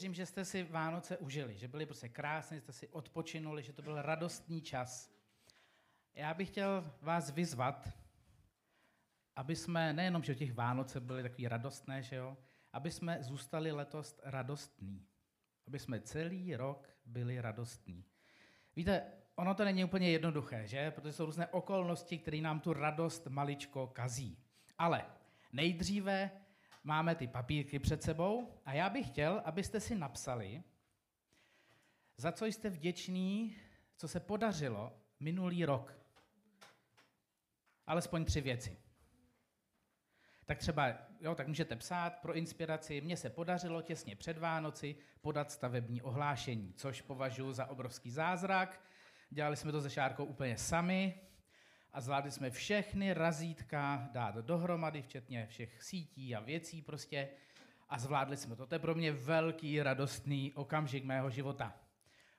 Věřím, že jste si Vánoce užili, že byly prostě krásné, jste si odpočinuli, že to byl radostný čas. Já bych chtěl vás vyzvat, aby jsme, nejenom, že těch Vánoce byly takový radostné, že jo, aby jsme zůstali letos radostní. Aby jsme celý rok byli radostní. Víte, ono to není úplně jednoduché, že? Protože jsou různé okolnosti, které nám tu radost maličko kazí. Ale nejdříve máme ty papírky před sebou a já bych chtěl, abyste si napsali, za co jste vděční, co se podařilo minulý rok. Alespoň tři věci. Tak třeba, jo, tak můžete psát pro inspiraci. Mně se podařilo těsně před Vánoci podat stavební ohlášení, což považuji za obrovský zázrak. Dělali jsme to se Šárkou úplně sami a zvládli jsme všechny razítka dát dohromady, včetně všech sítí a věcí prostě a zvládli jsme to. To je pro mě velký radostný okamžik mého života.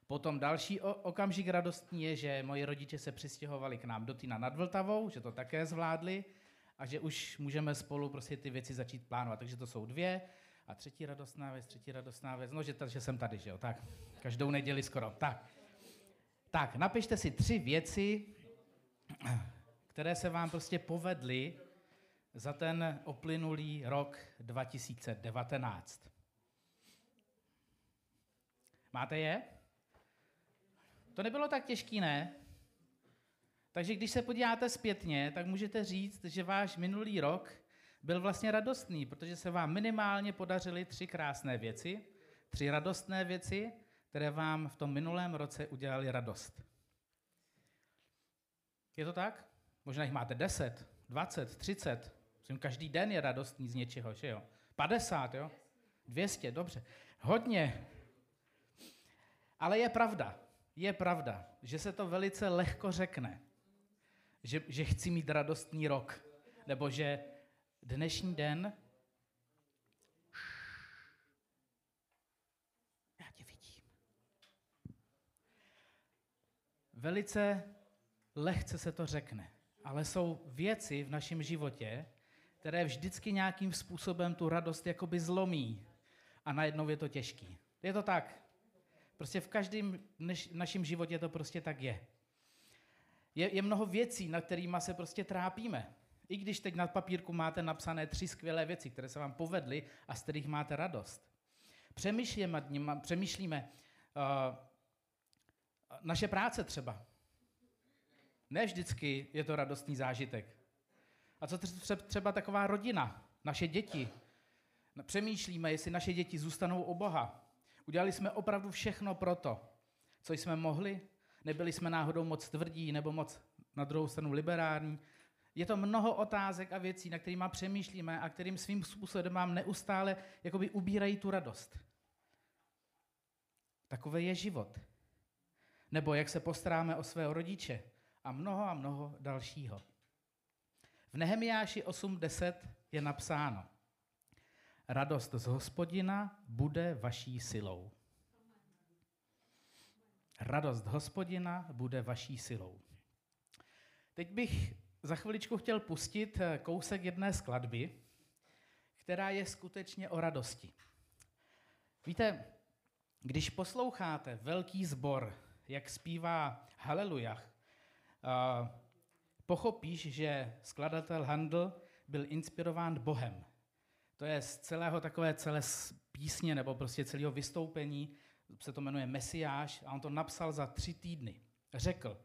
Potom další okamžik radostný je, že moji rodiče se přistěhovali k nám do Týna nad Vltavou, že to také zvládli a že už můžeme spolu prostě ty věci začít plánovat. Takže to jsou dvě. A třetí radostná věc, třetí radostná věc, no, že, že jsem tady, že jo, tak. Každou neděli skoro, tak. Tak, napište si tři věci, které se vám prostě povedly za ten oplynulý rok 2019. Máte je? To nebylo tak těžký, ne? Takže když se podíváte zpětně, tak můžete říct, že váš minulý rok byl vlastně radostný, protože se vám minimálně podařily tři krásné věci, tři radostné věci, které vám v tom minulém roce udělali radost. Je to tak? Možná jich máte 10, 20, 30. Myslím, každý den je radostný z něčeho, že jo? 50, jo? 200, dobře. Hodně. Ale je pravda, je pravda, že se to velice lehko řekne že, že chci mít radostný rok, nebo že dnešní den já tě vidím. Velice lehce se to řekne, ale jsou věci v našem životě, které vždycky nějakým způsobem tu radost jakoby zlomí a najednou je to těžký. Je to tak. Prostě v každém našem životě to prostě tak je. Je, je mnoho věcí, nad kterými se prostě trápíme. I když teď na papírku máte napsané tři skvělé věci, které se vám povedly a z kterých máte radost. Přemýšlíme, přemýšlíme uh, naše práce třeba. Ne vždycky je to radostný zážitek. A co třeba taková rodina, naše děti. Přemýšlíme, jestli naše děti zůstanou u Boha. Udělali jsme opravdu všechno pro to, co jsme mohli, Nebyli jsme náhodou moc tvrdí nebo moc na druhou stranu liberální. Je to mnoho otázek a věcí, na kterými přemýšlíme a kterým svým způsobem mám neustále jakoby ubírají tu radost. Takové je život. Nebo jak se postaráme o svého rodiče a mnoho a mnoho dalšího. V Nehemiáši 8.10 je napsáno Radost z hospodina bude vaší silou. Radost hospodina bude vaší silou. Teď bych za chviličku chtěl pustit eh, kousek jedné skladby, která je skutečně o radosti. Víte, když posloucháte velký sbor, jak zpívá Halelujah, eh, pochopíš, že skladatel Handel byl inspirován Bohem. To je z celého takové celé písně nebo prostě celého vystoupení se to jmenuje Mesiáš a on to napsal za tři týdny. Řekl,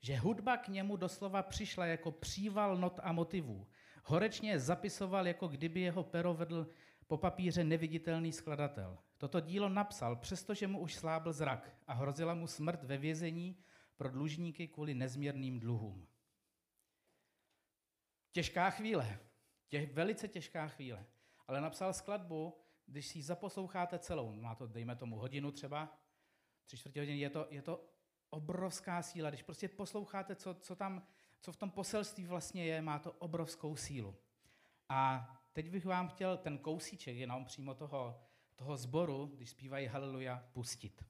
že hudba k němu doslova přišla jako příval not a motivů. Horečně zapisoval, jako kdyby jeho pero vedl po papíře neviditelný skladatel. Toto dílo napsal, přestože mu už slábl zrak a hrozila mu smrt ve vězení pro dlužníky kvůli nezměrným dluhům. Těžká chvíle, tě, velice těžká chvíle. Ale napsal skladbu, když si ji zaposloucháte celou, má to, dejme tomu, hodinu třeba, tři čtvrtě hodiny, je to, je to obrovská síla. Když prostě posloucháte, co, co, tam, co v tom poselství vlastně je, má to obrovskou sílu. A teď bych vám chtěl ten kousíček jenom přímo toho, toho zboru, když zpívají Haleluja, pustit.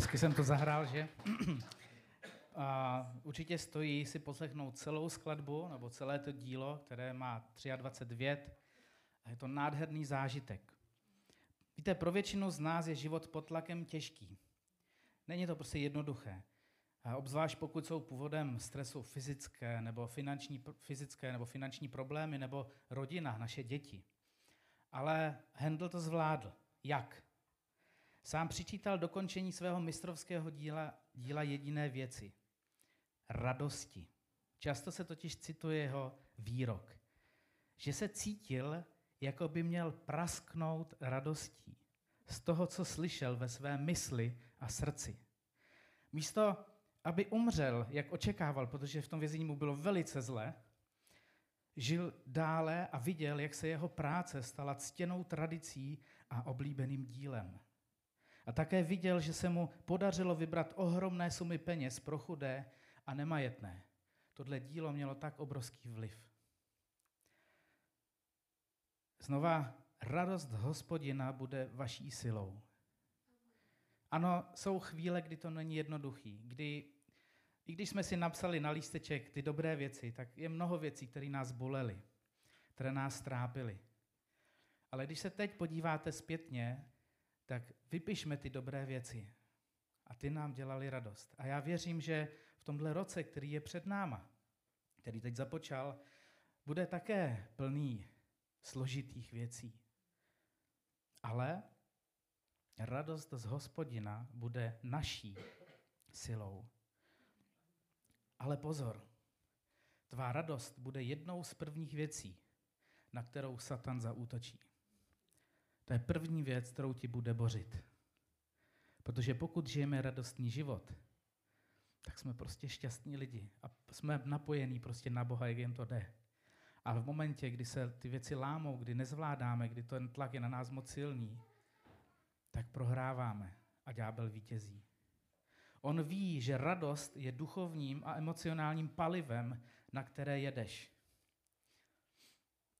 Hezky jsem to zahrál, že? A určitě stojí si poslechnout celou skladbu, nebo celé to dílo, které má 23 vět. A je to nádherný zážitek. Víte, pro většinu z nás je život pod tlakem těžký. Není to prostě jednoduché. A obzvlášť pokud jsou původem stresu fyzické nebo finanční, fyzické nebo finanční problémy nebo rodina, naše děti. Ale Handel to zvládl. Jak? Sám přičítal dokončení svého mistrovského díla, díla jediné věci. Radosti. Často se totiž cituje jeho výrok. Že se cítil, jako by měl prasknout radostí z toho, co slyšel ve své mysli a srdci. Místo, aby umřel, jak očekával, protože v tom vězení mu bylo velice zle, žil dále a viděl, jak se jeho práce stala ctěnou tradicí a oblíbeným dílem. A také viděl, že se mu podařilo vybrat ohromné sumy peněz pro chudé a nemajetné. Tohle dílo mělo tak obrovský vliv. Znova, radost hospodina bude vaší silou. Ano, jsou chvíle, kdy to není jednoduchý, kdy i když jsme si napsali na lísteček ty dobré věci, tak je mnoho věcí, které nás bolely, které nás trápily. Ale když se teď podíváte zpětně, tak vypišme ty dobré věci. A ty nám dělali radost. A já věřím, že v tomhle roce, který je před náma, který teď započal, bude také plný složitých věcí. Ale radost z hospodina bude naší silou. Ale pozor, tvá radost bude jednou z prvních věcí, na kterou Satan zaútočí. To je první věc, kterou ti bude bořit. Protože pokud žijeme radostný život, tak jsme prostě šťastní lidi a jsme napojení prostě na Boha, jak jen to jde. Ale v momentě, kdy se ty věci lámou, kdy nezvládáme, kdy ten tlak je na nás moc silný, tak prohráváme a ďábel vítězí. On ví, že radost je duchovním a emocionálním palivem, na které jedeš.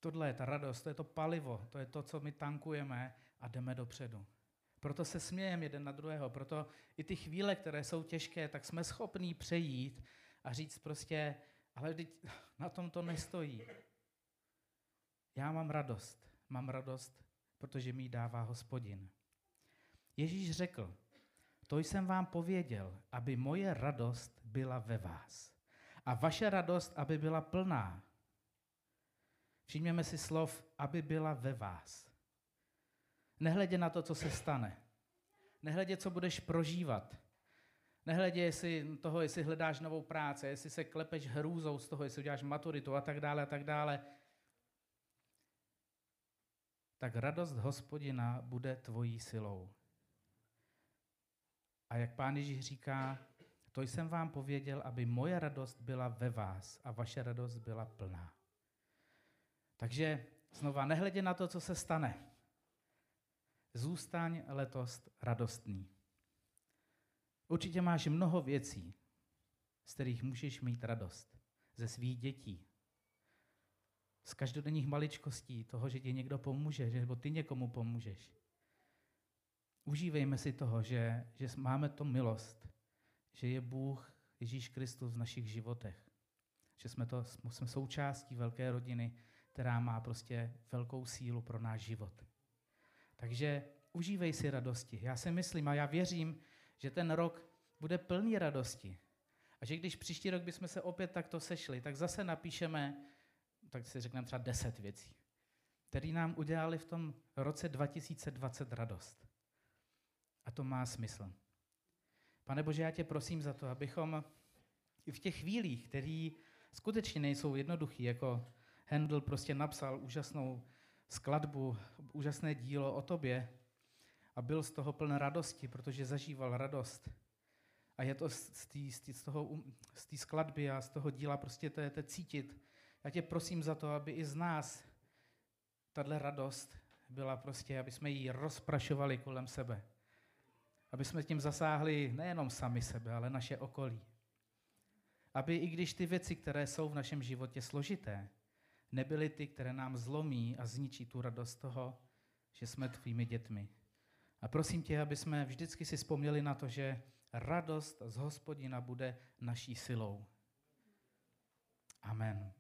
Tohle je ta radost, to je to palivo, to je to, co my tankujeme a jdeme dopředu. Proto se smějeme jeden na druhého, proto i ty chvíle, které jsou těžké, tak jsme schopní přejít a říct prostě, ale na tom to nestojí. Já mám radost. Mám radost, protože mi dává hospodin. Ježíš řekl, to jsem vám pověděl, aby moje radost byla ve vás. A vaše radost, aby byla plná. Všimněme si slov, aby byla ve vás. Nehledě na to, co se stane. Nehledě, co budeš prožívat. Nehledě jestli toho, jestli hledáš novou práci, jestli se klepeš hrůzou z toho, jestli uděláš maturitu a tak dále a tak dále. Tak radost hospodina bude tvojí silou. A jak pán Ježíš říká, to jsem vám pověděl, aby moje radost byla ve vás a vaše radost byla plná. Takže znova, nehledě na to, co se stane. Zůstaň letos radostný. Určitě máš mnoho věcí, z kterých můžeš mít radost. Ze svých dětí. Z každodenních maličkostí, toho, že ti někdo pomůže, že, nebo ty někomu pomůžeš. Užívejme si toho, že, že máme to milost, že je Bůh Ježíš Kristus v našich životech. Že jsme, to, jsme součástí velké rodiny, která má prostě velkou sílu pro náš život. Takže užívej si radosti. Já si myslím a já věřím, že ten rok bude plný radosti. A že když příští rok bychom se opět takto sešli, tak zase napíšeme, tak si řekneme třeba deset věcí, které nám udělali v tom roce 2020 radost. A to má smysl. Pane Bože, já tě prosím za to, abychom i v těch chvílích, které skutečně nejsou jednoduché, jako Handel prostě napsal úžasnou skladbu, úžasné dílo o tobě a byl z toho pln radosti, protože zažíval radost. A je to z té z toho, z té skladby a z toho díla prostě to je to cítit. Já tě prosím za to, aby i z nás tahle radost byla prostě, aby jsme ji rozprašovali kolem sebe. Aby jsme tím zasáhli nejenom sami sebe, ale naše okolí. Aby i když ty věci, které jsou v našem životě složité, nebyly ty, které nám zlomí a zničí tu radost toho, že jsme tvými dětmi. A prosím tě, aby jsme vždycky si vzpomněli na to, že radost z hospodina bude naší silou. Amen.